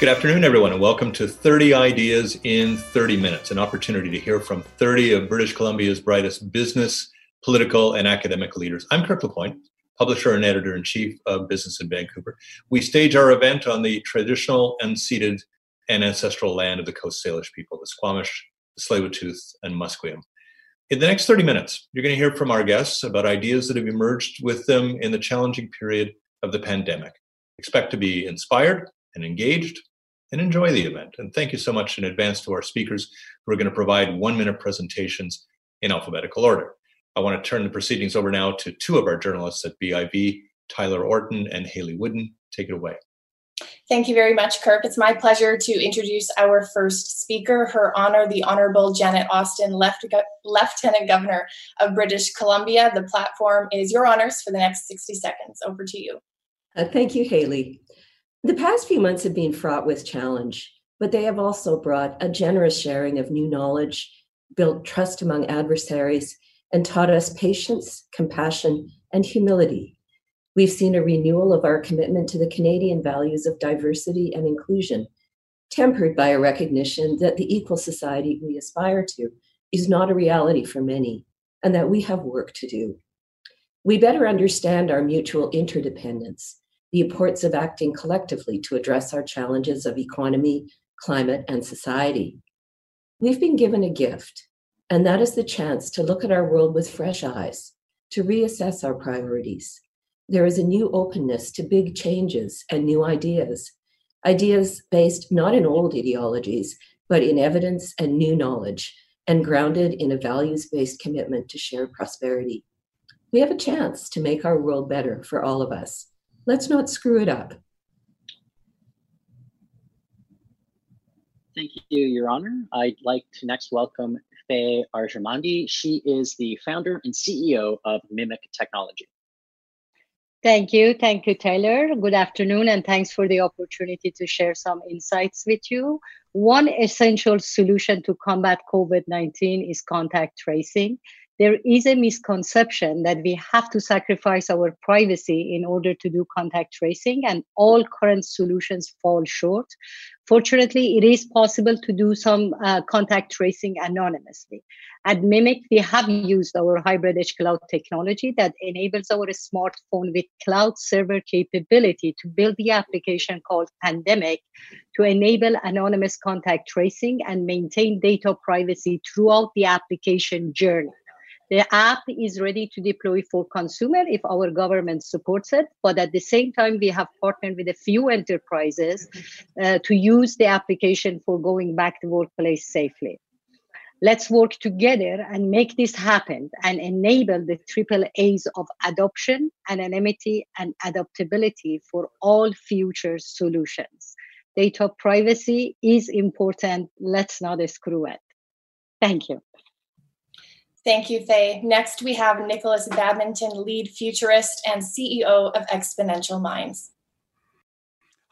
Good afternoon, everyone, and welcome to 30 Ideas in 30 Minutes, an opportunity to hear from 30 of British Columbia's brightest business, political, and academic leaders. I'm Kirk LaPointe, publisher and editor in chief of Business in Vancouver. We stage our event on the traditional, unceded, and ancestral land of the Coast Salish people, the Squamish, the Tsleil-Waututh, and Musqueam. In the next 30 minutes, you're going to hear from our guests about ideas that have emerged with them in the challenging period of the pandemic. Expect to be inspired and engaged and enjoy the event. And thank you so much in advance to our speakers who are going to provide one minute presentations in alphabetical order. I want to turn the proceedings over now to two of our journalists at BIV, Tyler Orton and Hayley Woodin. Take it away. Thank you very much, Kirk. It's my pleasure to introduce our first speaker, Her Honor, the Honorable Janet Austin, Left- Lieutenant Governor of British Columbia. The platform is your honors for the next 60 seconds. Over to you. Uh, thank you, Haley. The past few months have been fraught with challenge, but they have also brought a generous sharing of new knowledge, built trust among adversaries, and taught us patience, compassion, and humility. We've seen a renewal of our commitment to the Canadian values of diversity and inclusion, tempered by a recognition that the equal society we aspire to is not a reality for many, and that we have work to do. We better understand our mutual interdependence the importance of acting collectively to address our challenges of economy, climate, and society. We've been given a gift, and that is the chance to look at our world with fresh eyes, to reassess our priorities. There is a new openness to big changes and new ideas, ideas based not in old ideologies, but in evidence and new knowledge, and grounded in a values based commitment to shared prosperity. We have a chance to make our world better for all of us. Let's not screw it up. Thank you, Your Honor. I'd like to next welcome Faye Arjomandi. She is the founder and CEO of mimik Technology. Thank you. Thank you, Taylor. Good afternoon, and thanks for the opportunity to share some insights with you. One essential solution to combat COVID 19 is contact tracing there is a misconception that we have to sacrifice our privacy in order to do contact tracing, and all current solutions fall short. Fortunately, it is possible to do some uh, contact tracing anonymously. At mimik, we have used our hybrid edge cloud technology that enables our smartphone with cloud server capability to build the application called Pandemic to enable anonymous contact tracing and maintain data privacy throughout the application journey. The app is ready to deploy for consumer if our government supports it. But at the same time, we have partnered with a few enterprises uh, to use the application for going back to workplace safely. Let's work together and make this happen and enable the triple A's of adoption, anonymity, and adaptability for all future solutions. Data privacy is important. Let's not screw it. Thank you. Thank you, Faye. Next, we have Nikolas Badminton, lead futurist and CEO of Exponential Minds.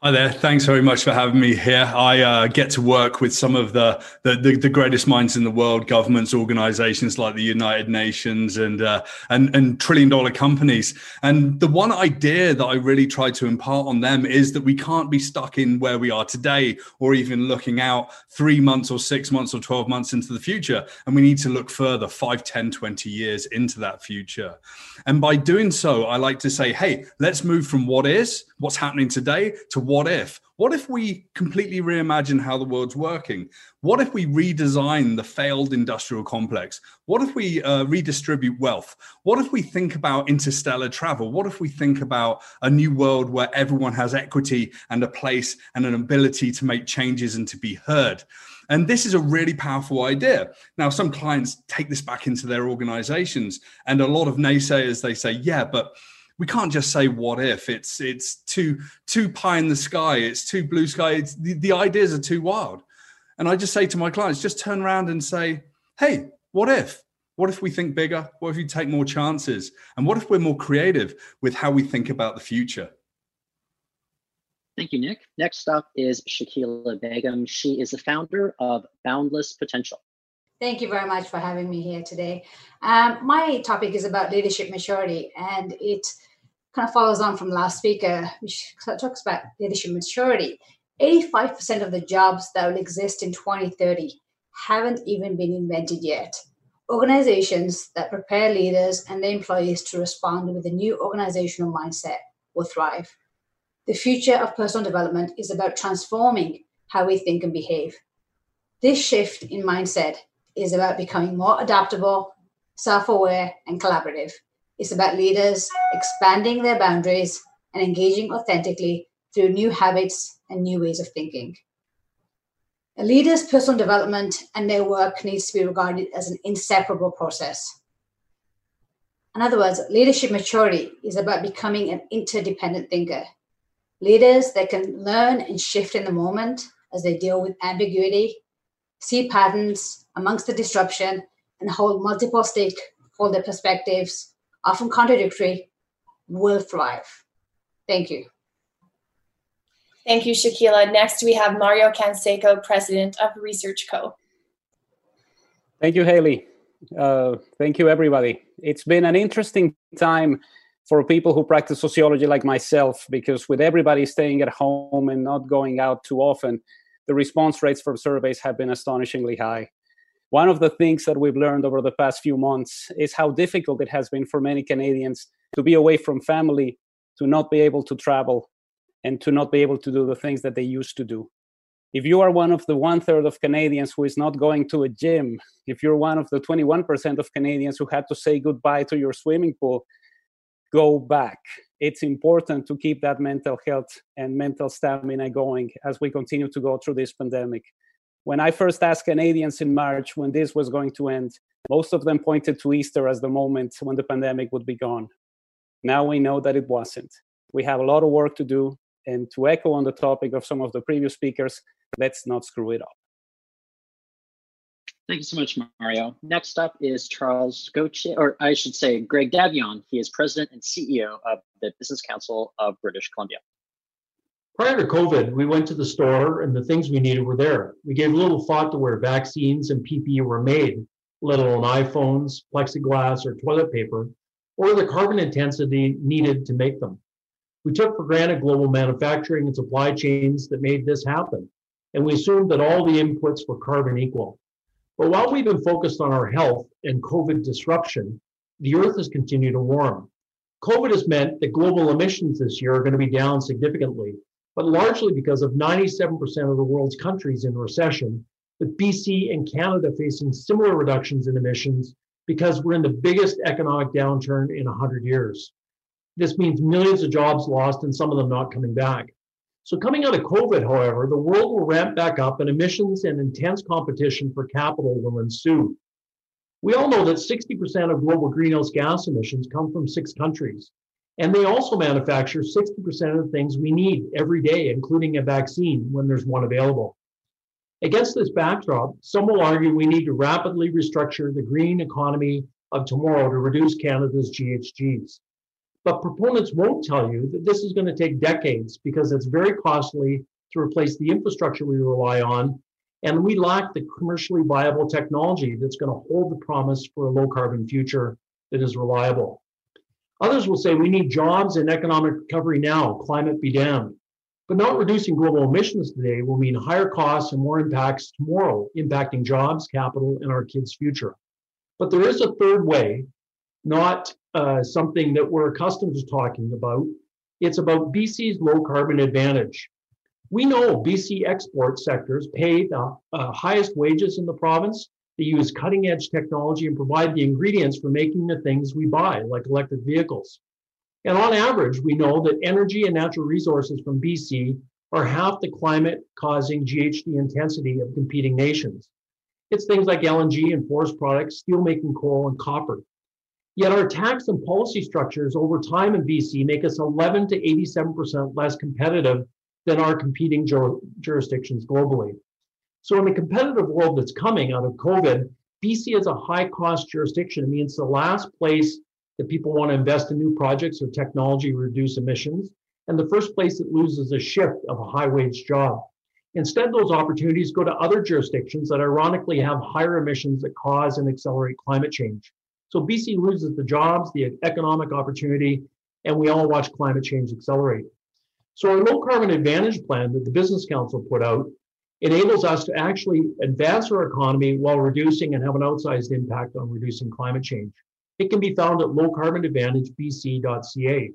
Hi there. Thanks very much for having me here. I uh, get to work with some of the, the, the the greatest minds in the world, governments, organizations like the United Nations, and uh, and and trillion dollar companies. And the one idea that I really try to impart on them is that we can't be stuck in where we are today, or even looking out three months or six months or 12 months into the future. And we need to look further, 5, 10, 20 years into that future. And by doing so, I like to say, hey, let's move from what is, what's happening today, to what if? What if we completely reimagine how the world's working? What if we redesign the failed industrial complex? What if we uh, redistribute wealth? What if we think about interstellar travel? What if we think about a new world where everyone has equity and a place and an ability to make changes and to be heard? And this is a really powerful idea. Now, some clients take this back into their organizations, and a lot of naysayers they say, yeah, but we can't just say what if it's it's too too pie in the sky it's too blue sky it's the, the ideas are too wild and i just say to my clients just turn around and say hey what if what if we think bigger what if we take more chances and what if we're more creative with how we think about the future Thank you, Nick. Next up is Shakila Begum. She is the founder of Boundless Potential. Thank you very much for having me here today. Um, my topic is about leadership maturity, and it kind of follows on from last speaker, uh, which talks about leadership maturity. 85% of the jobs that will exist in 2030 haven't even been invented yet. Organizations that prepare leaders and their employees to respond with a new organizational mindset will thrive. The future of personal development is about transforming how we think and behave. This shift in mindset is about becoming more adaptable, self aware, and collaborative. It's about leaders expanding their boundaries and engaging authentically through new habits and new ways of thinking. A leader's personal development and their work needs to be regarded as an inseparable process. In other words, leadership maturity is about becoming an interdependent thinker. Leaders that can learn and shift in the moment as they deal with ambiguity, see patterns amongst the disruption, and hold multiple stakeholder perspectives, often contradictory, will thrive. Thank you. Thank you, Shakila. Next, we have Mario Canseco, President of Research Co. Thank you, Hayley. Uh, thank you, everybody. It's been an interesting time for people who practice sociology like myself, because with everybody staying at home and not going out too often, the response rates from surveys have been astonishingly high. One of the things that we've learned over the past few months is how difficult it has been for many Canadians to be away from family, to not be able to travel, and to not be able to do the things that they used to do. If you are one of the one third of Canadians who is not going to a gym, if you're one of the 21% of Canadians who had to say goodbye to your swimming pool, go back. It's important to keep that mental health and mental stamina going as we continue to go through this pandemic. When I first asked Canadians in March when this was going to end, most of them pointed to Easter as the moment when the pandemic would be gone. Now we know that it wasn't. We have a lot of work to do, and to echo on the topic of some of the previous speakers, let's not screw it up. Thank you so much, Mario. Next up is Charles Gauthier, or I should say Greg D'Avignon. He is president and CEO of the Business Council of British Columbia. Prior to COVID, we went to the store and the things we needed were there. We gave little thought to where vaccines and PPE were made, let alone iPhones, plexiglass, or toilet paper, or the carbon intensity needed to make them. We took for granted global manufacturing and supply chains that made this happen, and we assumed that all the inputs were carbon equal. But while we've been focused on our health and COVID disruption, the Earth has continued to warm. COVID has meant that global emissions this year are going to be down significantly, but largely because of 97% of the world's countries in recession, with BC and Canada facing similar reductions in emissions because we're in the biggest economic downturn in 100 years. This means millions of jobs lost and some of them not coming back. So, coming out of COVID, however, the world will ramp back up and emissions and intense competition for capital will ensue. We all know that 60% of global greenhouse gas emissions come from six countries, and they also manufacture 60% of the things we need every day, including a vaccine when there's one available. Against this backdrop, some will argue we need to rapidly restructure the green economy of tomorrow to reduce Canada's GHGs. But proponents won't tell you that this is going to take decades because it's very costly to replace the infrastructure we rely on. And we lack the commercially viable technology that's going to hold the promise for a low carbon future that is reliable. Others will say we need jobs and economic recovery now, climate be damned. But not reducing global emissions today will mean higher costs and more impacts tomorrow, impacting jobs, capital, and our kids' future. But there is a third way, not uh, something that we're accustomed to talking about. It's about BC's low carbon advantage. We know BC export sectors pay the uh, highest wages in the province. They use cutting edge technology and provide the ingredients for making the things we buy, like electric vehicles. And on average, we know that energy and natural resources from BC are half the climate causing GHG intensity of competing nations. It's things like LNG and forest products, steelmaking coal, and copper. Yet our tax and policy structures over time in BC make us 11 to 87% less competitive than our competing jur- jurisdictions globally. So, in the competitive world that's coming out of COVID, BC is a high cost jurisdiction. It means the last place that people want to invest in new projects or technology reduce emissions, and the first place that loses a shift of a high wage job. Instead, those opportunities go to other jurisdictions that ironically have higher emissions that cause and accelerate climate change. So BC loses the jobs, the economic opportunity, and we all watch climate change accelerate. So our low carbon advantage plan that the Business Council put out enables us to actually advance our economy while reducing and have an outsized impact on reducing climate change. It can be found at lowcarbonadvantagebc.ca.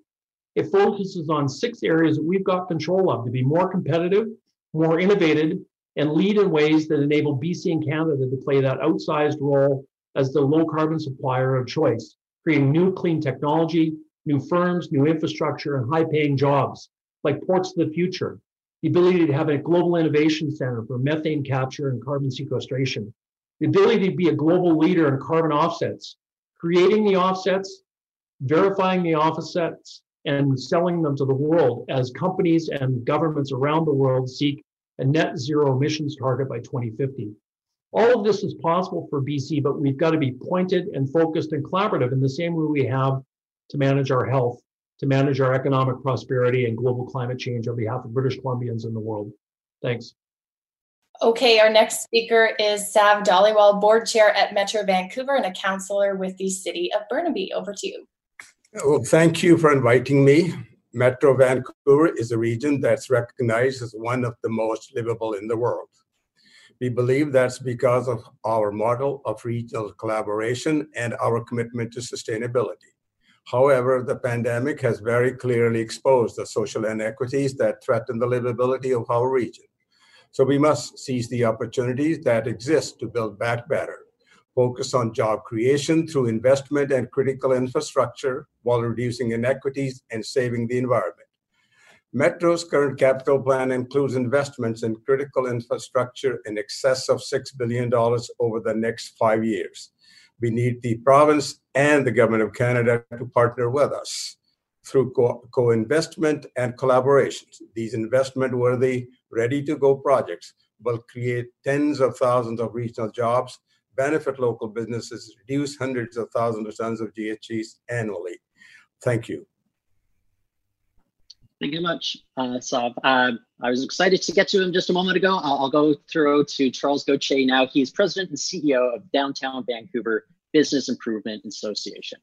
It focuses on six areas that we've got control of to be more competitive, more innovative, and lead in ways that enable BC and Canada to play that outsized role as the low carbon supplier of choice, creating new clean technology, new firms, new infrastructure, and high paying jobs like Ports of the Future, the ability to have a global innovation center for methane capture and carbon sequestration, the ability to be a global leader in carbon offsets, creating the offsets, verifying the offsets, and selling them to the world as companies and governments around the world seek a net zero emissions target by 2050. All of this is possible for BC, but we've got to be pointed and focused and collaborative in the same way we have to manage our health, to manage our economic prosperity and global climate change on behalf of British Columbians in the world. Thanks. Okay, our next speaker is Sav Dhaliwal, board chair at Metro Vancouver and a councillor with the city of Burnaby. Over to you. Well, thank you for inviting me. Metro Vancouver is a region that's recognized as one of the most livable in the world. We believe that's because of our model of regional collaboration and our commitment to sustainability. However, the pandemic has very clearly exposed the social inequities that threaten the livability of our region. So we must seize the opportunities that exist to build back better focus on job creation through investment and critical infrastructure while reducing inequities and saving the environment. Metro's current capital plan includes investments in critical infrastructure in excess of $6 billion over the next five years. We need the province and the Government of Canada to partner with us through co investment and collaborations. These investment worthy, ready to go projects will create tens of thousands of regional jobs benefit local businesses, reduce hundreds of thousands of tons of GHGs annually. Thank you. Thank you much, uh, Sav. Uh, I was excited to get to him just a moment ago. I'll, I'll go through to Charles Gauthier now. He is president and CEO of Downtown Vancouver Business Improvement Association.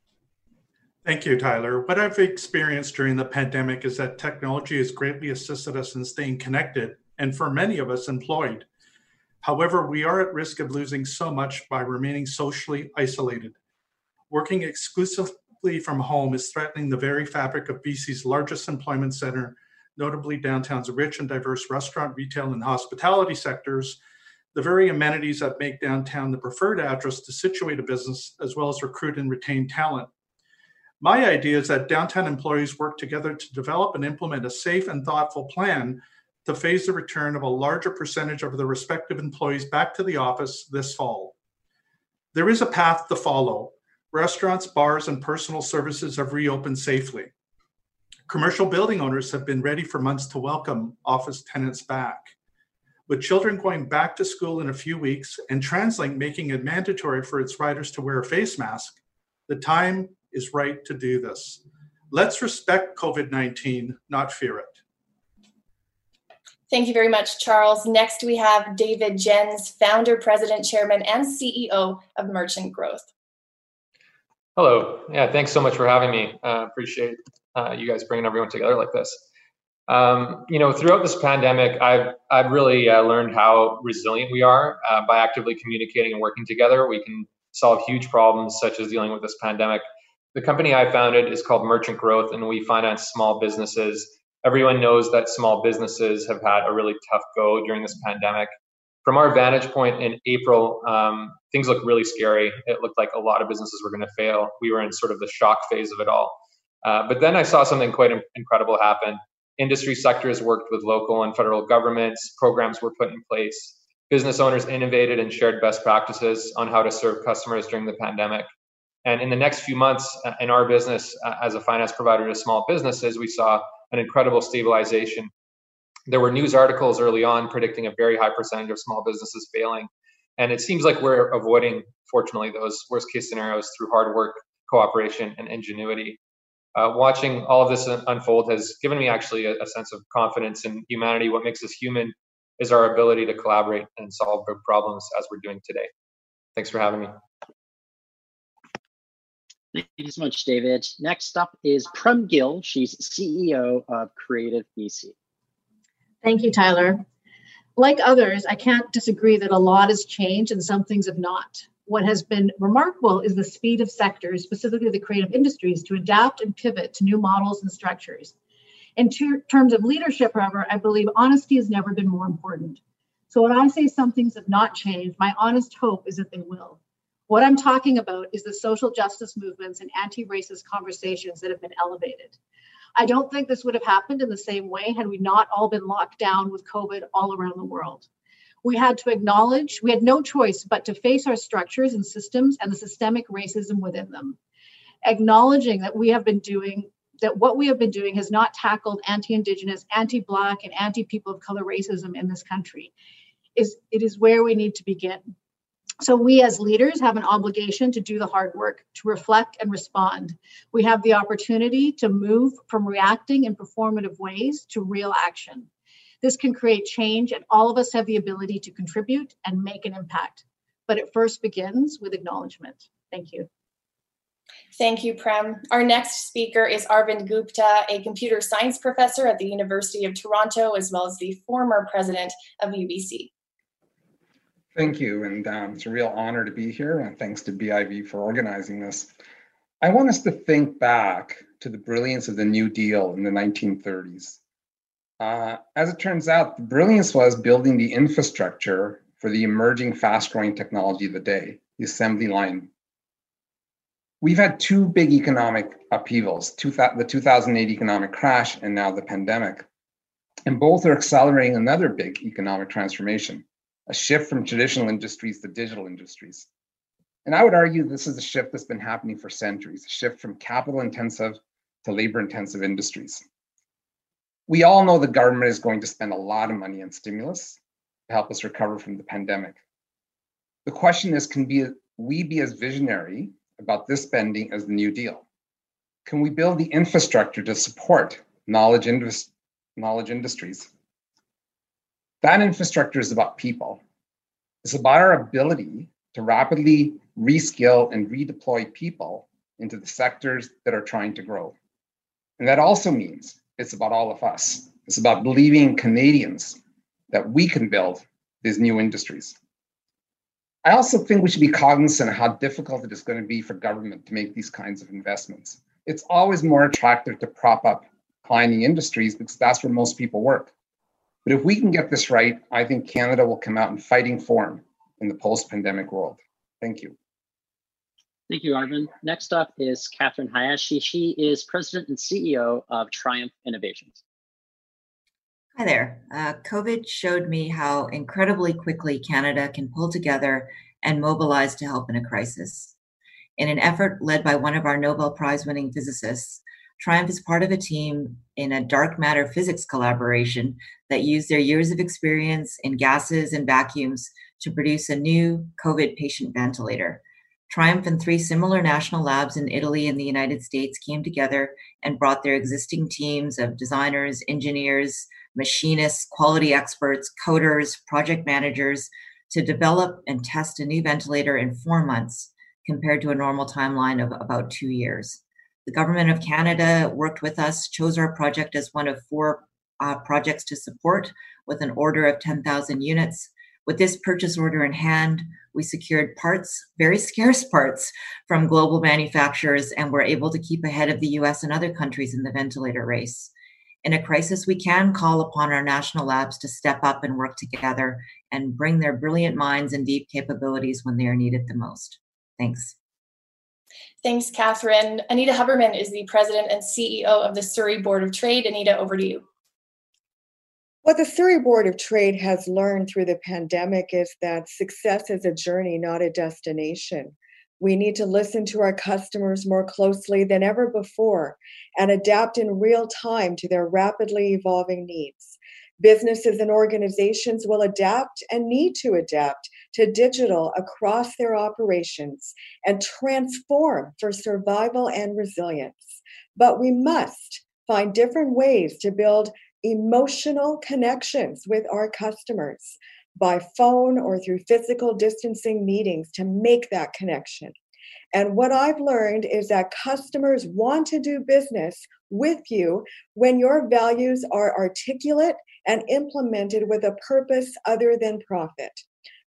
Thank you, Tyler. What I've experienced during the pandemic is that technology has greatly assisted us in staying connected and for many of us employed. However, we are at risk of losing so much by remaining socially isolated. Working exclusively from home is threatening the very fabric of BC's largest employment center, notably downtown's rich and diverse restaurant, retail, and hospitality sectors, the very amenities that make downtown the preferred address to situate a business, as well as recruit and retain talent. My idea is that downtown employees work together to develop and implement a safe and thoughtful plan to phase the return of a larger percentage of their respective employees back to the office this fall. There is a path to follow. Restaurants, bars, and personal services have reopened safely. Commercial building owners have been ready for months to welcome office tenants back. With children going back to school in a few weeks and TransLink making it mandatory for its riders to wear a face mask, the time is right to do this. Let's respect COVID 19, not fear it. Thank you very much, Charles. Next, we have David Gens, founder, president, chairman, and CEO of Merchant Growth. Hello. Yeah, thanks so much for having me. Uh, appreciate uh, you guys bringing everyone together like this. Um, you know, throughout this pandemic, I've I've really uh, learned how resilient we are uh, by actively communicating and working together. We can solve huge problems such as dealing with this pandemic. The company I founded is called Merchant Growth, and we finance small businesses everyone knows that small businesses have had a really tough go during this pandemic. From our vantage point in April, um, things looked really scary. It looked like a lot of businesses were going to fail. We were in sort of the shock phase of it all. Uh, but then I saw something quite incredible happen. Industry sectors worked with local and federal governments, programs were put in place. Business owners innovated and shared best practices on how to serve customers during the pandemic. And in the next few months, uh, in our business uh, as a finance provider to small businesses, we saw an incredible stabilization. There were news articles early on predicting a very high percentage of small businesses failing. And it seems like we're avoiding, fortunately, those worst case scenarios through hard work, cooperation, and ingenuity. Uh, watching all of this unfold has given me actually a, a sense of confidence in humanity. What makes us human is our ability to collaborate and solve big problems as we're doing today. Thanks for having me. Thank you so much, David. Next up is Prem Gill. She's CEO of Creative BC. Thank you, Tyler. Like others, I can't disagree that a lot has changed and some things have not. What has been remarkable is the speed of sectors, specifically the creative industries, to adapt and pivot to new models and structures. In ter- terms of leadership, however, I believe honesty has never been more important. So when I say some things have not changed, my honest hope is that they will. What I'm talking about is the social justice movements and anti racist conversations that have been elevated. I don't think this would have happened in the same way had we not all been locked down with COVID all around the world. We had to acknowledge, we had no choice but to face our structures and systems and the systemic racism within them. Acknowledging that we have been doing, that what we have been doing has not tackled anti Indigenous, anti Black, and anti people of color racism in this country. Is, it is where we need to begin. So we as leaders have an obligation to do the hard work, to reflect and respond. We have the opportunity to move from reacting in performative ways to real action. This can create change, and all of us have the ability to contribute and make an impact. But it first begins with acknowledgement. Thank you. Thank you, Prem. Our next speaker is Arvind Gupta, a computer science professor at the University of Toronto, as well as the former president of UBC. Thank you, and um, it's a real honor to be here, and thanks to BIV for organizing this. I want us to think back to the brilliance of the New Deal in the 1930s. Uh, as it turns out, the brilliance was building the infrastructure for the emerging fast growing technology of the day, the assembly line. We've had two big economic upheavals the 2008 economic crash and now the pandemic. And both are accelerating another big economic transformation a shift from traditional industries to digital industries. And I would argue this is a shift that's been happening for centuries, a shift from capital intensive to labor intensive industries. We all know the government is going to spend a lot of money on stimulus to help us recover from the pandemic. The question is can we be as visionary about this spending as the New Deal? Can we build the infrastructure to support knowledge, indus- knowledge industries that infrastructure is about people. It's about our ability to rapidly reskill and redeploy people into the sectors that are trying to grow. And that also means it's about all of us. It's about believing Canadians that we can build these new industries. I also think we should be cognizant of how difficult it is going to be for government to make these kinds of investments. It's always more attractive to prop up declining industries because that's where most people work. But if we can get this right, I think Canada will come out in fighting form in the post pandemic world. Thank you. Thank you, Arvin. Next up is Kathryn Hayashi. She is president and CEO of TRIUMF Innovations. Hi there. Uh, COVID showed me how incredibly quickly Canada can pull together and mobilize to help in a crisis. In an effort led by one of our Nobel Prize winning physicists, TRIUMF is part of a team in a dark matter physics collaboration that used their years of experience in gases and vacuums to produce a new COVID patient ventilator. TRIUMF and three similar national labs in Italy and the United States came together and brought their existing teams of designers, engineers, machinists, quality experts, coders, project managers to develop and test a new ventilator in four months compared to a normal timeline of about two years. The Government of Canada worked with us, chose our project as one of four uh, projects to support with an order of 10,000 units. With this purchase order in hand, we secured parts, very scarce parts, from global manufacturers and were able to keep ahead of the US and other countries in the ventilator race. In a crisis, we can call upon our national labs to step up and work together and bring their brilliant minds and deep capabilities when they are needed the most. Thanks. Thanks, Kathryn. Anita Huberman is the president and CEO of the Surrey Board of Trade. Anita, over to you. What the Surrey Board of Trade has learned through the pandemic is that success is a journey, not a destination. We need to listen to our customers more closely than ever before and adapt in real time to their rapidly evolving needs. Businesses and organizations will adapt and need to adapt to digital across their operations and transform for survival and resilience. But we must find different ways to build emotional connections with our customers by phone or through physical distancing meetings to make that connection. And what I've learned is that customers want to do business with you when your values are articulate and implemented with a purpose other than profit.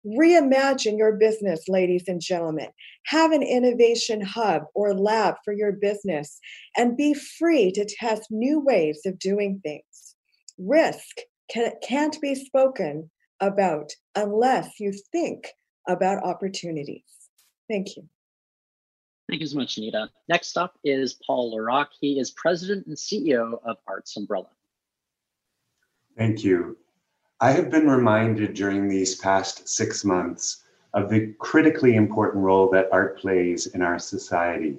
Reimagine your business, ladies and gentlemen. Have an innovation hub or lab for your business and be free to test new ways of doing things. Risk can, can't be spoken about unless you think about opportunities. Thank you. Thank you so much, Nita. Next up is Paul Larocque. He is president and CEO of Arts Umbrella. Thank you. I have been reminded during these past six months of the critically important role that art plays in our society.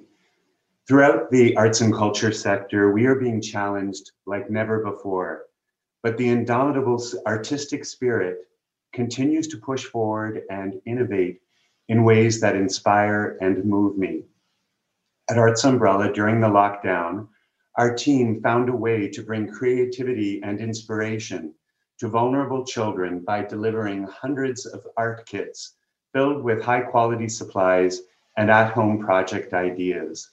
Throughout the arts and culture sector, we are being challenged like never before, but the indomitable artistic spirit continues to push forward and innovate in ways that inspire and move me. At Arts Umbrella during the lockdown, our team found a way to bring creativity and inspiration to vulnerable children by delivering hundreds of art kits filled with high quality supplies and at home project ideas.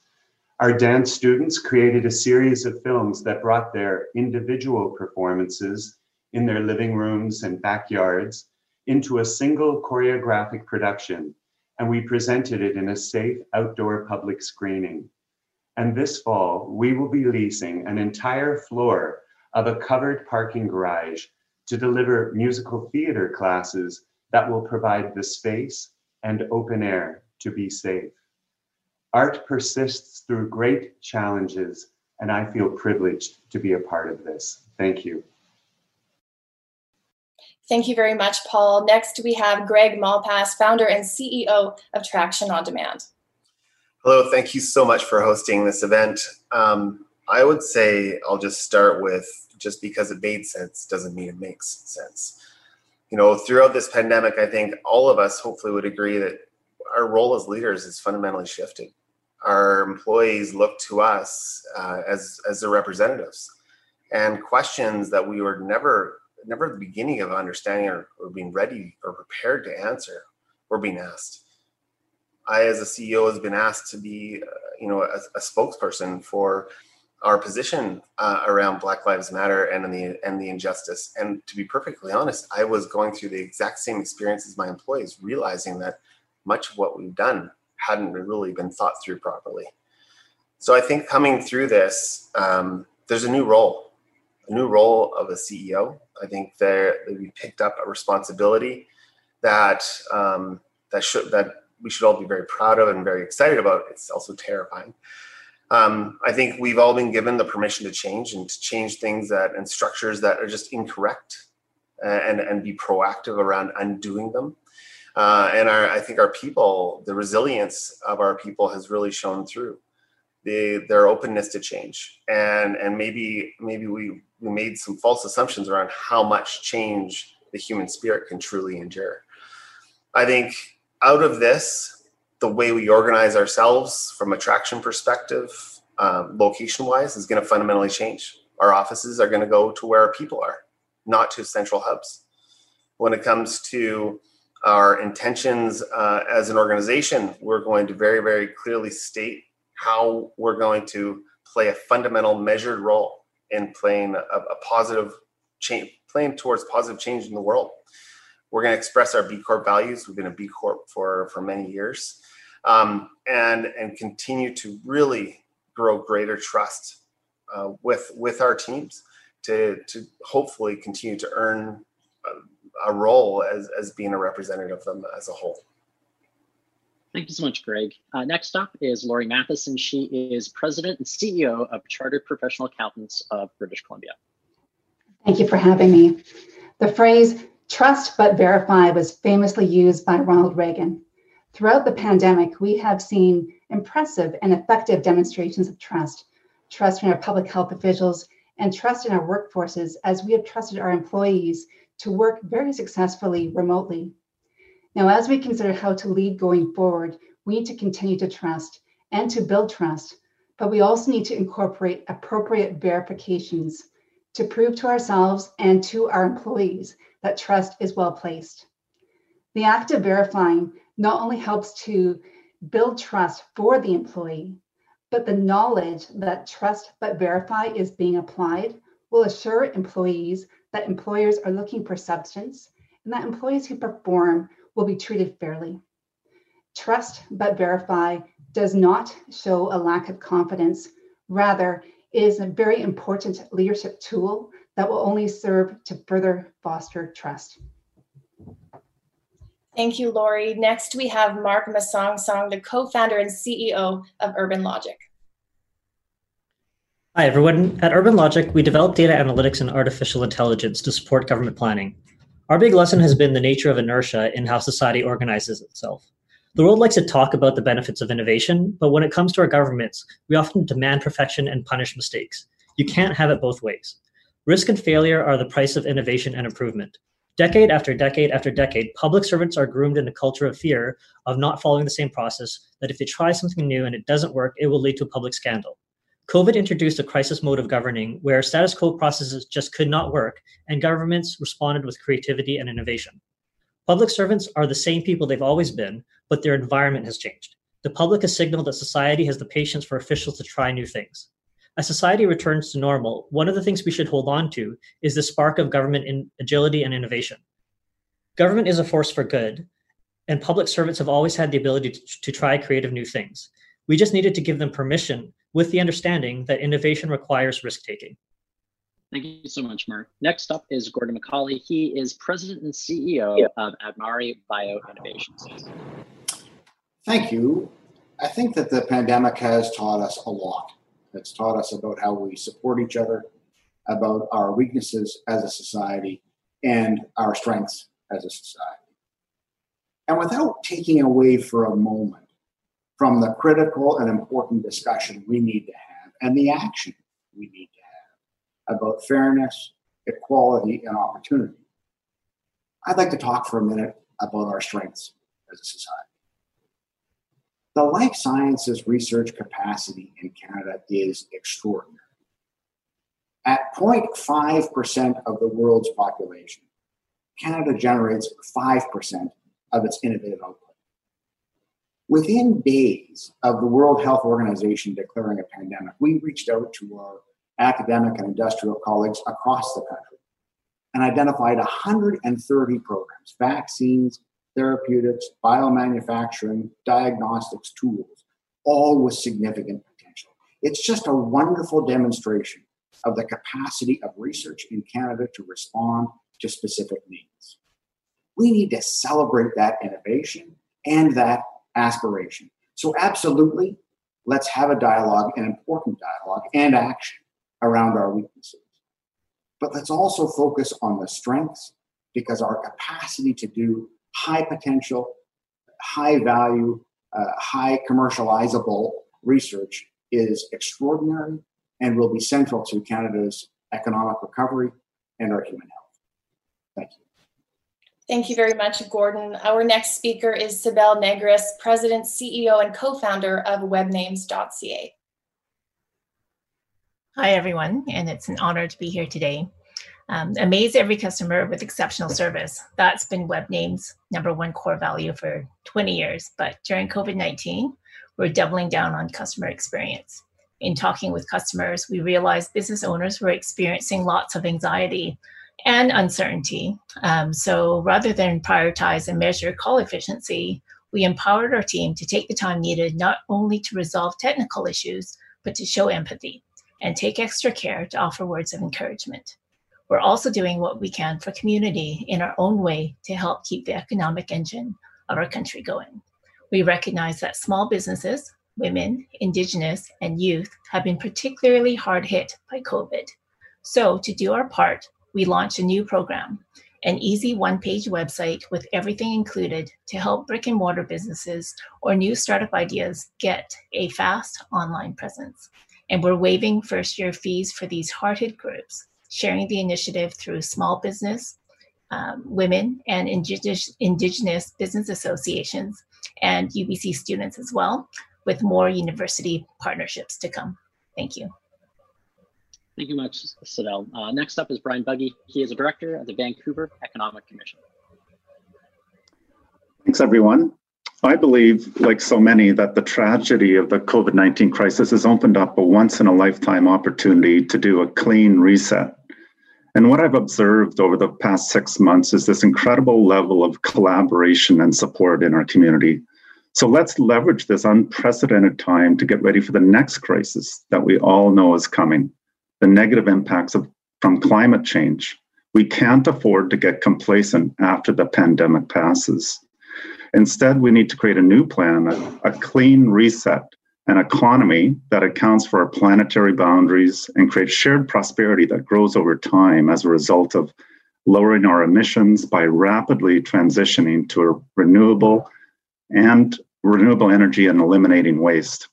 Our dance students created a series of films that brought their individual performances in their living rooms and backyards into a single choreographic production, and we presented it in a safe outdoor public screening. And this fall, we will be leasing an entire floor of a covered parking garage to deliver musical theater classes that will provide the space and open air to be safe. Art persists through great challenges, and I feel privileged to be a part of this. Thank you. Thank you very much, Paul. Next, we have Greg Malpass, founder and CEO of Traction on Demand. Hello, thank you so much for hosting this event. Um, I would say I'll just start with just because it made sense doesn't mean it makes sense. You know, throughout this pandemic, I think all of us hopefully would agree that our role as leaders is fundamentally shifted. Our employees look to us uh, as as their representatives, and questions that we were never never the beginning of understanding or, or being ready or prepared to answer or being asked. I, as a CEO, has been asked to be, uh, you know, a, a spokesperson for our position uh, around Black Lives Matter and the and the injustice. And to be perfectly honest, I was going through the exact same experience as my employees, realizing that much of what we've done hadn't really been thought through properly. So I think coming through this, um, there's a new role, new role of a CEO. I think that we picked up a responsibility that um, that should that we should all be very proud of and very excited about. It's also terrifying. Um, I think we've all been given the permission to change and to change things that and structures that are just incorrect, uh, and and be proactive around undoing them. Uh, and our, I think our people, the resilience of our people has really shown through. The, their openness to change, and and maybe maybe we we made some false assumptions around how much change the human spirit can truly endure. I think out of this, the way we organize ourselves from a traction perspective, um, location wise, is going to fundamentally change. Our offices are going to go to where our people are, not to central hubs. When it comes to our intentions uh, as an organization, we're going to very, very clearly state how we're going to play a fundamental measured role in playing a, a positive change, playing towards positive change in the world. We're going to express our B Corp values. We've been a B Corp for, for many years um, and and continue to really grow greater trust uh, with with our teams to to hopefully continue to earn a, a role as as being a representative of them as a whole. Thank you so much, Greg. Uh, next up is Lori Mathison. She is president and CEO of Chartered Professional Accountants of British Columbia. Thank you for having me. The phrase trust but verify was famously used by Ronald Reagan. Throughout the pandemic, we have seen impressive and effective demonstrations of trust trust in our public health officials and trust in our workforces as we have trusted our employees to work very successfully remotely. Now, as we consider how to lead going forward, we need to continue to trust and to build trust, but we also need to incorporate appropriate verifications to prove to ourselves and to our employees that trust is well placed. The act of verifying not only helps to build trust for the employee, but the knowledge that trust but verify is being applied will assure employees that employers are looking for substance and that employees who perform will be treated fairly. Trust but verify does not show a lack of confidence. Rather, it is a very important leadership tool that will only serve to further foster trust. Thank you, Lori. Next, we have Mark Masongsong, the co-founder and CEO of UrbanLogiq. Hi, everyone. At UrbanLogiq, we develop data analytics and artificial intelligence to support government planning. Our big lesson has been the nature of inertia in how society organizes itself. The world likes to talk about the benefits of innovation, but when it comes to our governments, we often demand perfection and punish mistakes. You can't have it both ways. Risk and failure are the price of innovation and improvement. Decade after decade after decade, public servants are groomed in a culture of fear of not following the same process, that if they try something new and it doesn't work, it will lead to a public scandal. COVID introduced a crisis mode of governing where status quo processes just could not work, and governments responded with creativity and innovation. Public servants are the same people they've always been, but their environment has changed. The public has signaled that society has the patience for officials to try new things. As society returns to normal, one of the things we should hold on to is the spark of government in agility and innovation. Government is a force for good, and public servants have always had the ability to, to try creative new things. We just needed to give them permission with the understanding that innovation requires risk taking. Thank you so much, Mark. Next up is Gordon McCauley. He is president and CEO of Admari Bio Innovations. Thank you. I think that the pandemic has taught us a lot. It's taught us about how we support each other, about our weaknesses as a society, and our strengths as a society. And without taking away for a moment from the critical and important discussion we need to have and the action we need to have about fairness, equality, and opportunity, I'd like to talk for a minute about our strengths as a society. The life sciences research capacity in Canada is extraordinary. At 0.5% of the world's population, Canada generates 5% of its innovative output. Within days of the World Health Organization declaring a pandemic, we reached out to our academic and industrial colleagues across the country and identified 130 programs, vaccines, therapeutics, biomanufacturing, diagnostics tools, all with significant potential. It's just a wonderful demonstration of the capacity of research in Canada to respond to specific needs. We need to celebrate that innovation and that aspiration. So, absolutely, let's have a dialogue, an important dialogue and action around our weaknesses. But let's also focus on the strengths because our capacity to do high potential, high value, uh, high commercializable research is extraordinary and will be central to Canada's economic recovery and our human health. Thank you. Thank you very much, Gordon. Our next speaker is Cybele Negris, President, CEO, and co-founder of webnames.ca. Hi, everyone, and it's an honor to be here today. Um, amaze every customer with exceptional service. That's been WebName's number one core value for 20 years. But during COVID 19, we're doubling down on customer experience. In talking with customers, we realized business owners were experiencing lots of anxiety and uncertainty. Um, so rather than prioritize and measure call efficiency, we empowered our team to take the time needed not only to resolve technical issues, but to show empathy and take extra care to offer words of encouragement. We're also doing what we can for community in our own way to help keep the economic engine of our country going. We recognize that small businesses, women, Indigenous, and youth have been particularly hard hit by COVID. So, to do our part, we launched a new program, an easy one page website with everything included to help brick and mortar businesses or new startup ideas get a fast online presence. And we're waiving first year fees for these hit groups sharing the initiative through small business, um, women, and indigenous, indigenous business associations, and UBC students as well, with more university partnerships to come. Thank you. Thank you much, Cybele. Uh, next up is Bryan Buggey. He is a director of the Vancouver Economic Commission. Thanks, everyone. I believe, like so many, that the tragedy of the COVID 19 crisis has opened up a once in a lifetime opportunity to do a clean reset. And what I've observed over the past six months is this incredible level of collaboration and support in our community. So let's leverage this unprecedented time to get ready for the next crisis that we all know is coming the negative impacts of, from climate change. We can't afford to get complacent after the pandemic passes. Instead, we need to create a new plan, a, a clean reset, an economy that accounts for our planetary boundaries and creates shared prosperity that grows over time as a result of lowering our emissions by rapidly transitioning to a renewable and renewable energy and eliminating waste.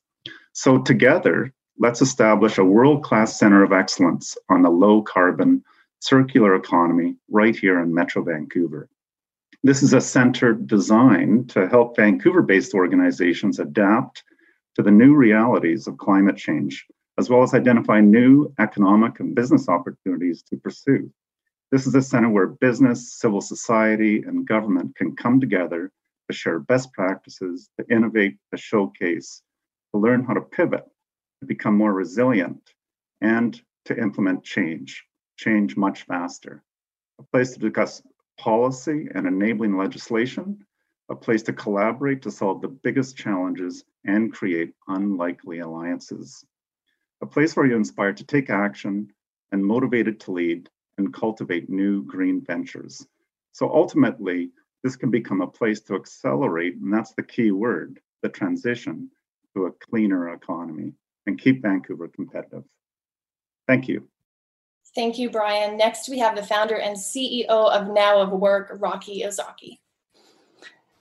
So together, let's establish a world-class center of excellence on the low carbon circular economy right here in Metro Vancouver. This is a center designed to help Vancouver based organizations adapt to the new realities of climate change, as well as identify new economic and business opportunities to pursue. This is a center where business, civil society, and government can come together to share best practices, to innovate, to showcase, to learn how to pivot, to become more resilient, and to implement change, change much faster. A place to discuss policy and enabling legislation, a place to collaborate to solve the biggest challenges and create unlikely alliances, a place where you're inspired to take action and motivated to lead and cultivate new green ventures. So ultimately, this can become a place to accelerate, and that's the key word the transition to a cleaner economy and keep Vancouver competitive. Thank you. Thank you, Bryan. Next, we have the founder and CEO of Now of Work, Rocky Ozaki.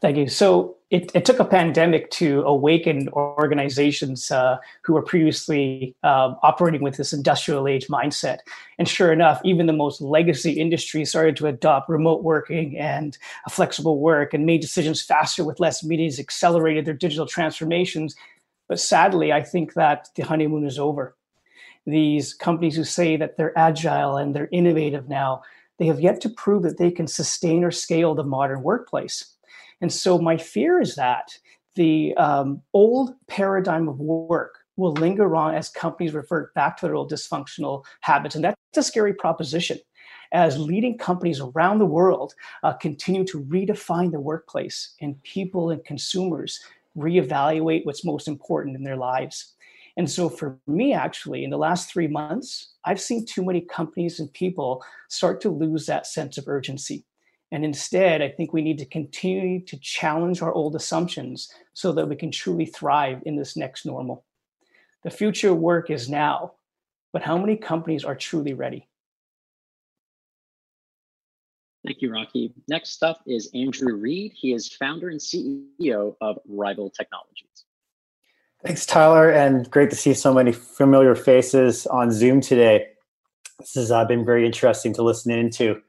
Thank you. So it, it took a pandemic to awaken organizations uh, who were previously uh, operating with this industrial age mindset. And sure enough, even the most legacy industries started to adopt remote working and flexible work and made decisions faster with less meetings, accelerated their digital transformations. But sadly, I think that the honeymoon is over these companies who say that they're agile and they're innovative now, they have yet to prove that they can sustain or scale the modern workplace. And so my fear is that the um, old paradigm of work will linger on as companies revert back to their old dysfunctional habits. And that's a scary proposition as leading companies around the world uh, continue to redefine the workplace and people and consumers reevaluate what's most important in their lives. And so for me, actually, in the last three months, I've seen too many companies and people start to lose that sense of urgency. And instead, I think we need to continue to challenge our old assumptions so that we can truly thrive in this next normal. The future work is now, but how many companies are truly ready? Thank you, Rocky. Next up is Andrew Reid. He is founder and CEO of Rival Technologies. Thanks, Tyler, and great to see so many familiar faces on Zoom today. This has uh, been very interesting to listen into.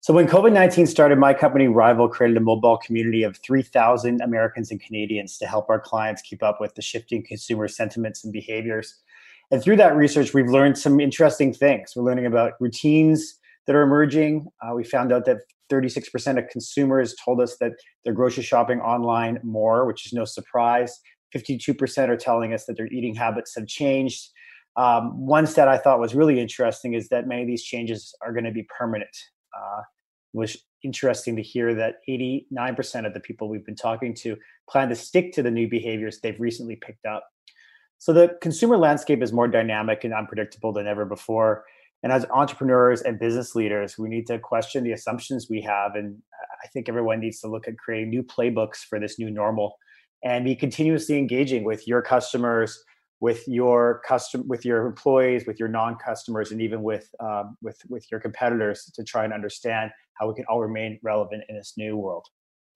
So, when COVID 19 started, my company Rival created a mobile community of 3,000 Americans and Canadians to help our clients keep up with the shifting consumer sentiments and behaviors. And through that research, we've learned some interesting things. We're learning about routines that are emerging. Uh, we found out that 36% of consumers told us that they're grocery shopping online more, which is no surprise. 52% are telling us that their eating habits have changed. Um, one stat I thought was really interesting is that many of these changes are going to be permanent. Uh, it was interesting to hear that 89% of the people we've been talking to plan to stick to the new behaviors they've recently picked up. So the consumer landscape is more dynamic and unpredictable than ever before. And as entrepreneurs and business leaders, we need to question the assumptions we have. And I think everyone needs to look at creating new playbooks for this new normal and be continuously engaging with your customers with your custom with your employees with your non-customers and even with um, with with your competitors to try and understand how we can all remain relevant in this new world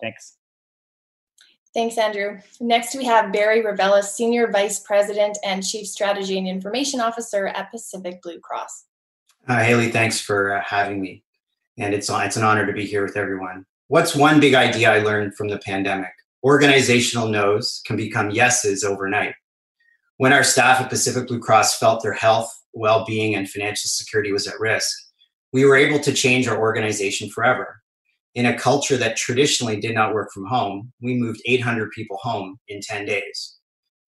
thanks Thanks, Andrew. Next, we have Barry Rivelis, Senior Vice President and Chief Strategy and Information Officer at Pacific Blue Cross. Uh, Hayley, thanks for uh, having me. And it's, it's an honor to be here with everyone. What's one big idea I learned from the pandemic? organizational no's can become yeses overnight. When our staff at Pacific Blue Cross felt their health, well being, and financial security was at risk, we were able to change our organization forever. In a culture that traditionally did not work from home, we moved 800 people home in 10 days.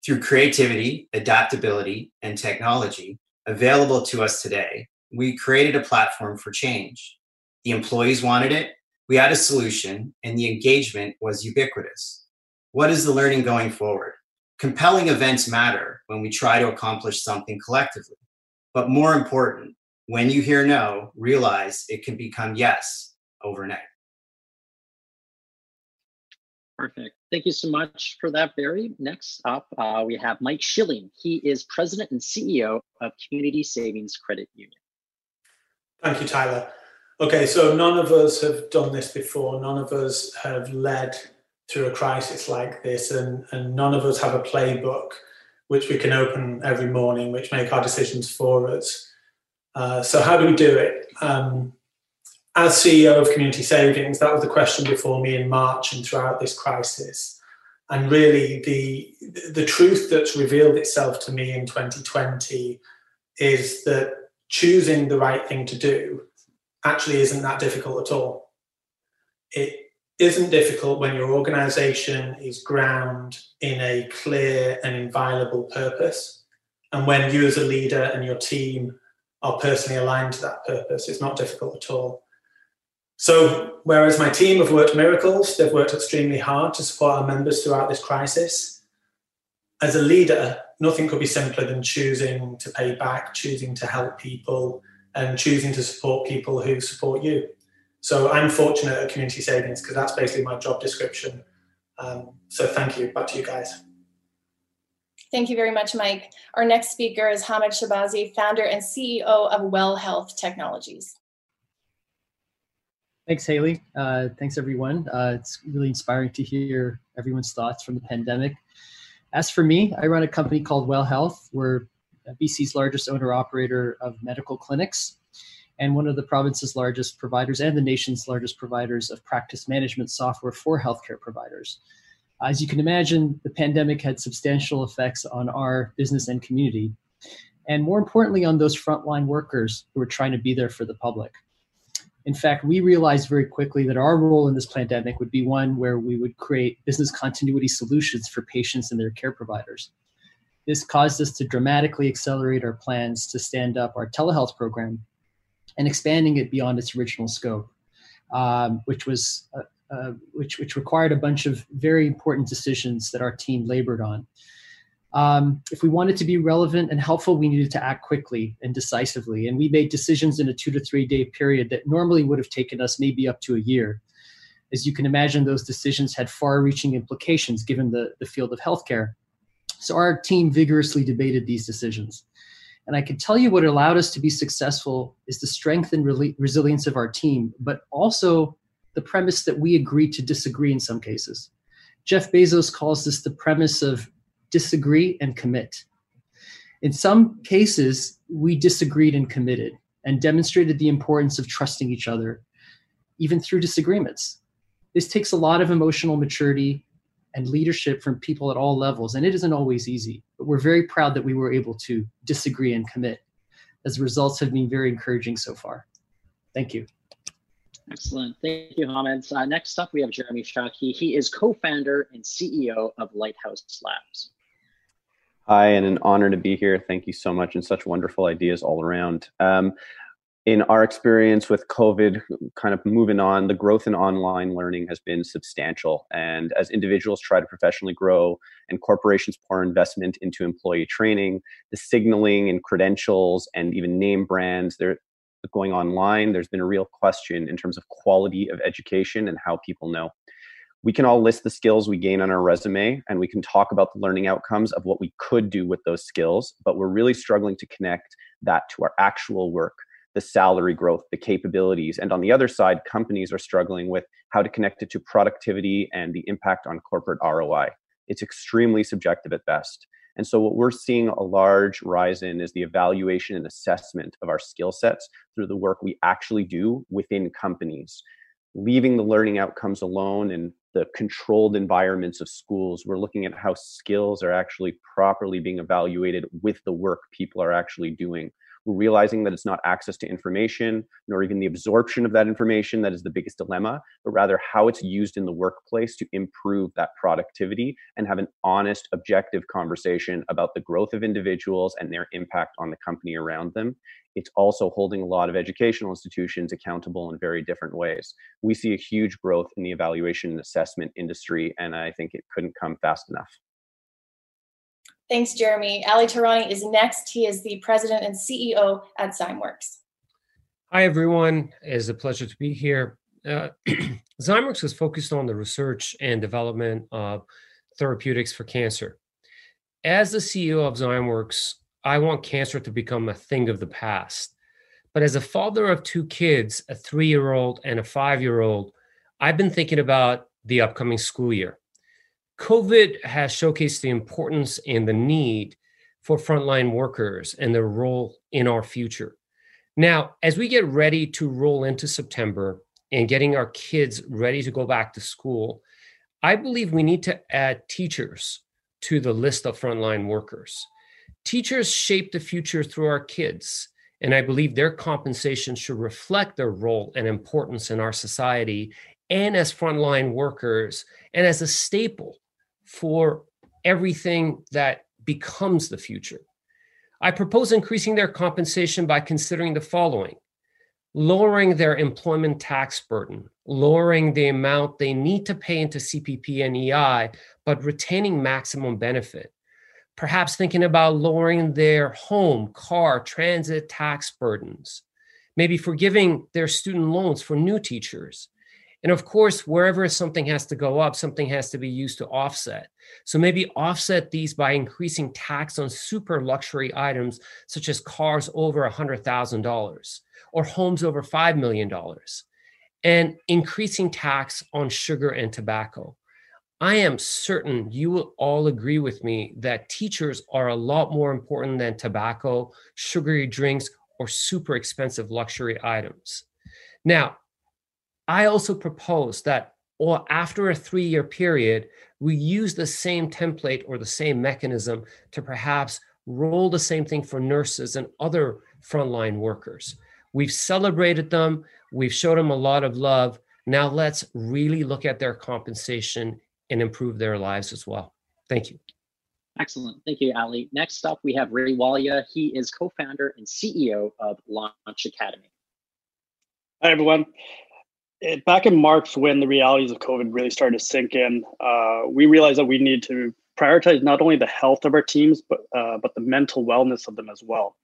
Through creativity, adaptability, and technology available to us today, we created a platform for change. The employees wanted it, we had a solution, and the engagement was ubiquitous. What is the learning going forward? Compelling events matter when we try to accomplish something collectively. But more important, when you hear no, realize it can become yes overnight. Perfect. Thank you so much for that, Barry. Next up, uh, we have Mike Schilling. He is president and CEO of Community Savings Credit Union. Thank you, Tyler. Okay, so none of us have done this before. None of us have led through a crisis like this, and, and none of us have a playbook which we can open every morning, which make our decisions for us. Uh, so, how do we do it? Um, as CEO of Community Savings, that was the question before me in March and throughout this crisis. And really, the the truth that's revealed itself to me in 2020 is that choosing the right thing to do actually isn't that difficult at all. It isn't difficult when your organization is ground in a clear and inviolable purpose, and when you as a leader and your team are personally aligned to that purpose. It's not difficult at all. So, whereas my team have worked miracles, they've worked extremely hard to support our members throughout this crisis. As a leader, nothing could be simpler than choosing to pay back, choosing to help people, and choosing to support people who support you. So I'm fortunate at Community Savings because that's basically my job description. Um, so thank you. Back to you guys. Thank you very much, Mike. Our next speaker is Hamed Shahbazi, founder and CEO of Well Health Technologies. Thanks, Hayley. Uh, thanks, everyone. Uh, it's really inspiring to hear everyone's thoughts from the pandemic. As for me, I run a company called Well Health. We're BC's largest owner operator of medical clinics and one of the province's largest providers and the nation's largest providers of practice management software for healthcare providers. As you can imagine, the pandemic had substantial effects on our business and community, and more importantly, on those frontline workers who are trying to be there for the public. In fact, we realized very quickly that our role in this pandemic would be one where we would create business continuity solutions for patients and their care providers. This caused us to dramatically accelerate our plans to stand up our telehealth program and expanding it beyond its original scope, um, which was uh, uh, which which required a bunch of very important decisions that our team labored on. Um, if we wanted to be relevant and helpful, we needed to act quickly and decisively, and we made decisions in a two to three day period that normally would have taken us maybe up to a year. As you can imagine, those decisions had far reaching implications given the, the field of healthcare. So our team vigorously debated these decisions. And I can tell you what allowed us to be successful is the strength and re- resilience of our team, but also the premise that we agreed to disagree in some cases. Jeff Bezos calls this the premise of disagree and commit. In some cases, we disagreed and committed and demonstrated the importance of trusting each other, even through disagreements. This takes a lot of emotional maturity and leadership from people at all levels. And it isn't always easy, but we're very proud that we were able to disagree and commit, as results have been very encouraging so far. Thank you. Excellent. Thank you, Hamed. Uh, next up, we have Jeremy Shaki. He is co founder and CEO of Lighthouse Labs. Hi, and an honor to be here. Thank you so much, and such wonderful ideas all around. Um, in our experience with COVID, kind of moving on, the growth in online learning has been substantial. And as individuals try to professionally grow and corporations pour investment into employee training, the signaling and credentials and even name brands, they're going online. There's been a real question in terms of quality of education and how people know. We can all list the skills we gain on our resume and we can talk about the learning outcomes of what we could do with those skills, but we're really struggling to connect that to our actual work the salary growth, the capabilities. And on the other side, companies are struggling with how to connect it to productivity and the impact on corporate ROI. It's extremely subjective at best. And so, what we're seeing a large rise in is the evaluation and assessment of our skill sets through the work we actually do within companies. Leaving the learning outcomes alone and the controlled environments of schools, we're looking at how skills are actually properly being evaluated with the work people are actually doing Realizing that it's not access to information, nor even the absorption of that information that is the biggest dilemma, but rather how it's used in the workplace to improve that productivity and have an honest, objective conversation about the growth of individuals and their impact on the company around them. It's also holding a lot of educational institutions accountable in very different ways. We see a huge growth in the evaluation and assessment industry, and I think it couldn't come fast enough. Thanks, Jeremy. Ali Tehrani is next. He is the president and CEO at Zymeworks. Hi, everyone. It's a pleasure to be here. Uh, Zymeworks is focused on the research and development of therapeutics for cancer. As the CEO of Zymeworks, I want cancer to become a thing of the past. But as a father of two kids, a three year old and a five year old, I've been thinking about the upcoming school year. COVID has showcased the importance and the need for frontline workers and their role in our future. Now, as we get ready to roll into September and getting our kids ready to go back to school, I believe we need to add teachers to the list of frontline workers. Teachers shape the future through our kids, and I believe their compensation should reflect their role and importance in our society and as frontline workers and as a staple for everything that becomes the future. I propose increasing their compensation by considering the following lowering their employment tax burden, lowering the amount they need to pay into CPP and EI, but retaining maximum benefit. Perhaps thinking about lowering their home, car, transit tax burdens, maybe forgiving their student loans for new teachers, and of course, wherever something has to go up, something has to be used to offset. So maybe offset these by increasing tax on super luxury items such as cars over $100,000 or homes over $5 million, and increasing tax on sugar and tobacco. I am certain you will all agree with me that teachers are a lot more important than tobacco, sugary drinks, or super expensive luxury items. Now, I also propose that or after a three year period, we use the same template or the same mechanism to perhaps roll the same thing for nurses and other frontline workers. We've celebrated them, we've showed them a lot of love. Now let's really look at their compensation and improve their lives as well. Thank you. Excellent. Thank you, Ali. Next up, we have Ray Walia. He is co founder and CEO of Launch Academy. Hi, everyone it, back in March, when the realities of COVID really started to sink in, uh, we realized that we need to prioritize not only the health of our teams, but uh, but the mental wellness of them as well.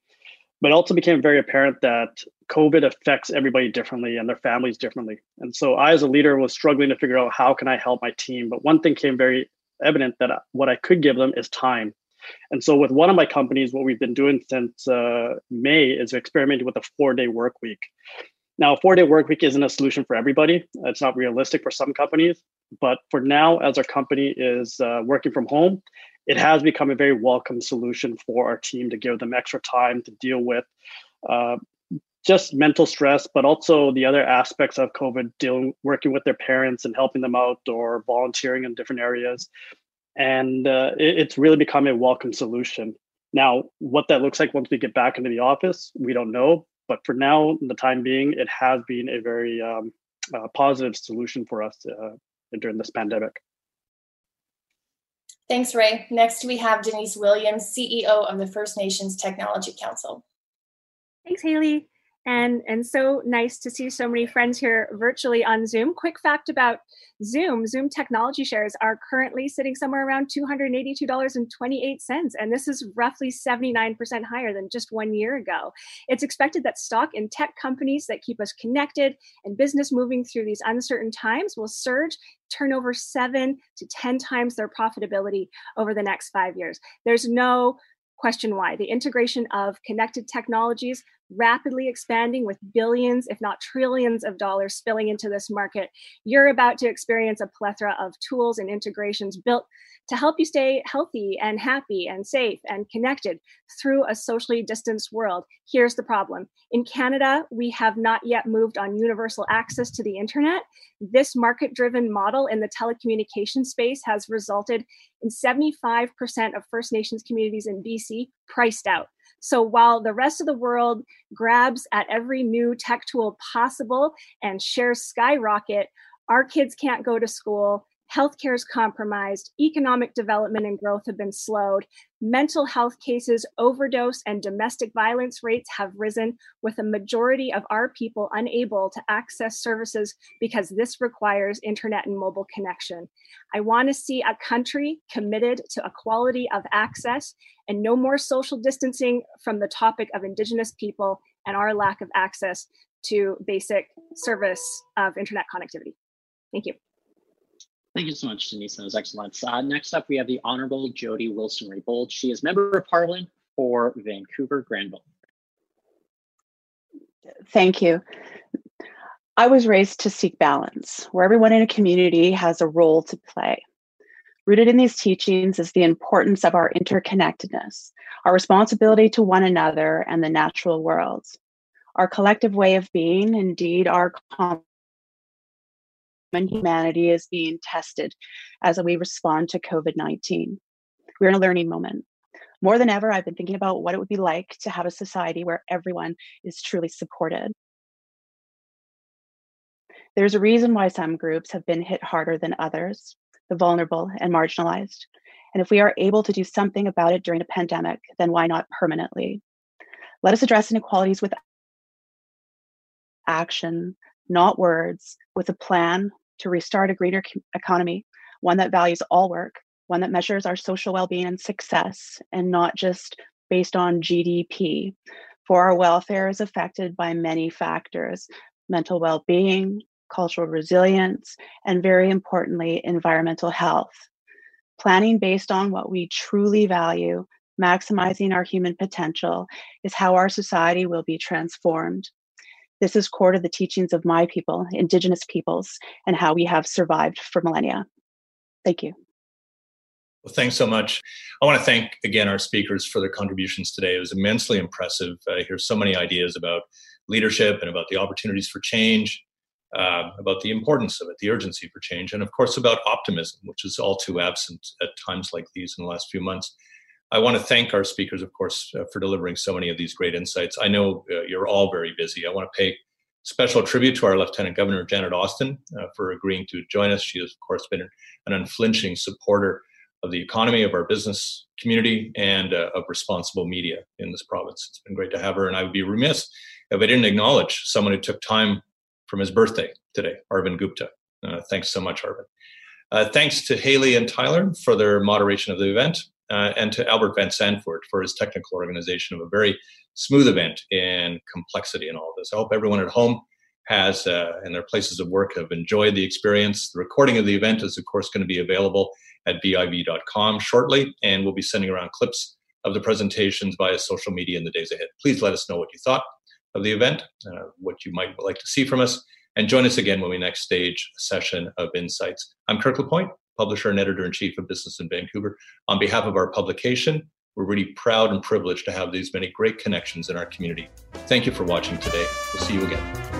But it also became very apparent that COVID affects everybody differently and their families differently. And so I, as a leader, was struggling to figure out how can I help my team. But one thing came very evident that what I could give them is time. And so with one of my companies, what we've been doing since uh, May is experimenting with a four-day work week. Now, a four day work week isn't a solution for everybody. It's not realistic for some companies. But for now, as our company is uh, working from home, it has become a very welcome solution for our team to give them extra time to deal with uh, just mental stress, but also the other aspects of COVID, dealing, working with their parents and helping them out or volunteering in different areas. And uh, it, it's really become a welcome solution. Now, what that looks like once we get back into the office, we don't know, but for now, the time being, it has been a very um, uh, positive solution for us uh, during this pandemic. Thanks, Ray. Next, we have Denise Williams, CEO of the First Nations Technology Council. Thanks, Hayley. And, and so nice to see so many friends here virtually on Zoom. Quick fact about Zoom Zoom technology shares are currently sitting somewhere around $282.28. And this is roughly 79% higher than just one year ago. It's expected that stock in tech companies that keep us connected and business moving through these uncertain times will surge turn over seven to 10 times their profitability over the next five years. There's no question why. The integration of connected technologies rapidly expanding with billions, if not trillions of dollars spilling into this market, you're about to experience a plethora of tools and integrations built to help you stay healthy and happy and safe and connected through a socially distanced world. Here's the problem in Canada, we have not yet moved on universal access to the internet. This market driven model in the telecommunication space has resulted in 75% of First Nations communities in BC priced out. So while the rest of the world grabs at every new tech tool possible and shares skyrocket, our kids can't go to school healthcare is compromised, economic development and growth have been slowed, mental health cases, overdose, and domestic violence rates have risen, with a majority of our people unable to access services because this requires internet and mobile connection. I want to see a country committed to equality of access and no more social distancing from the topic of Indigenous people and our lack of access to basic service of internet connectivity. Thank you. Thank you so much, Denise. That was excellent. Uh, next up, we have the Honorable Jody Wilson-Raybould. She is Member of Parliament for Vancouver Granville. Thank you. I was raised to seek balance, where everyone in a community has a role to play. Rooted in these teachings is the importance of our interconnectedness, our responsibility to one another and the natural world, our collective way of being, indeed, our and humanity is being tested as we respond to COVID 19. We're in a learning moment. More than ever, I've been thinking about what it would be like to have a society where everyone is truly supported. There's a reason why some groups have been hit harder than others, the vulnerable and marginalized. And if we are able to do something about it during a pandemic, then why not permanently? Let us address inequalities with action, not words, with a plan to restart a greener economy, one that values all work, one that measures our social well being and success, and not just based on GDP. For our welfare is affected by many factors mental well being, cultural resilience, and very importantly, environmental health. Planning based on what we truly value, maximizing our human potential, is how our society will be transformed. This is core to the teachings of my people, Indigenous peoples, and how we have survived for millennia. Thank you. Well, thanks so much. I want to thank again our speakers for their contributions today. It was immensely impressive. I hear so many ideas about leadership and about the opportunities for change, uh, about the importance of it, the urgency for change, and of course about optimism, which is all too absent at times like these in the last few months. I want to thank our speakers, of course, uh, for delivering so many of these great insights. I know uh, you're all very busy. I want to pay special tribute to our Lieutenant Governor Janet Austin uh, for agreeing to join us. She has, of course, been an unflinching supporter of the economy, of our business community, and uh, of responsible media in this province. It's been great to have her, and I would be remiss if I didn't acknowledge someone who took time from his birthday today, Arvind Gupta. Uh, thanks so much, Arvind. Uh, thanks to Hayley and Tyler for their moderation of the event uh, and to Albert Van Sanford for his technical organization of a very smooth event in complexity and all of this. I hope everyone at home has uh, and their places of work have enjoyed the experience. The recording of the event is, of course, going to be available at biv.com shortly, and we'll be sending around clips of the presentations via social media in the days ahead. Please let us know what you thought of the event, uh, what you might like to see from us, and join us again when we next stage a session of insights. I'm Kirk LaPointe publisher and editor in chief of Business in Vancouver. On behalf of our publication, we're really proud and privileged to have these many great connections in our community. Thank you for watching today. We'll see you again.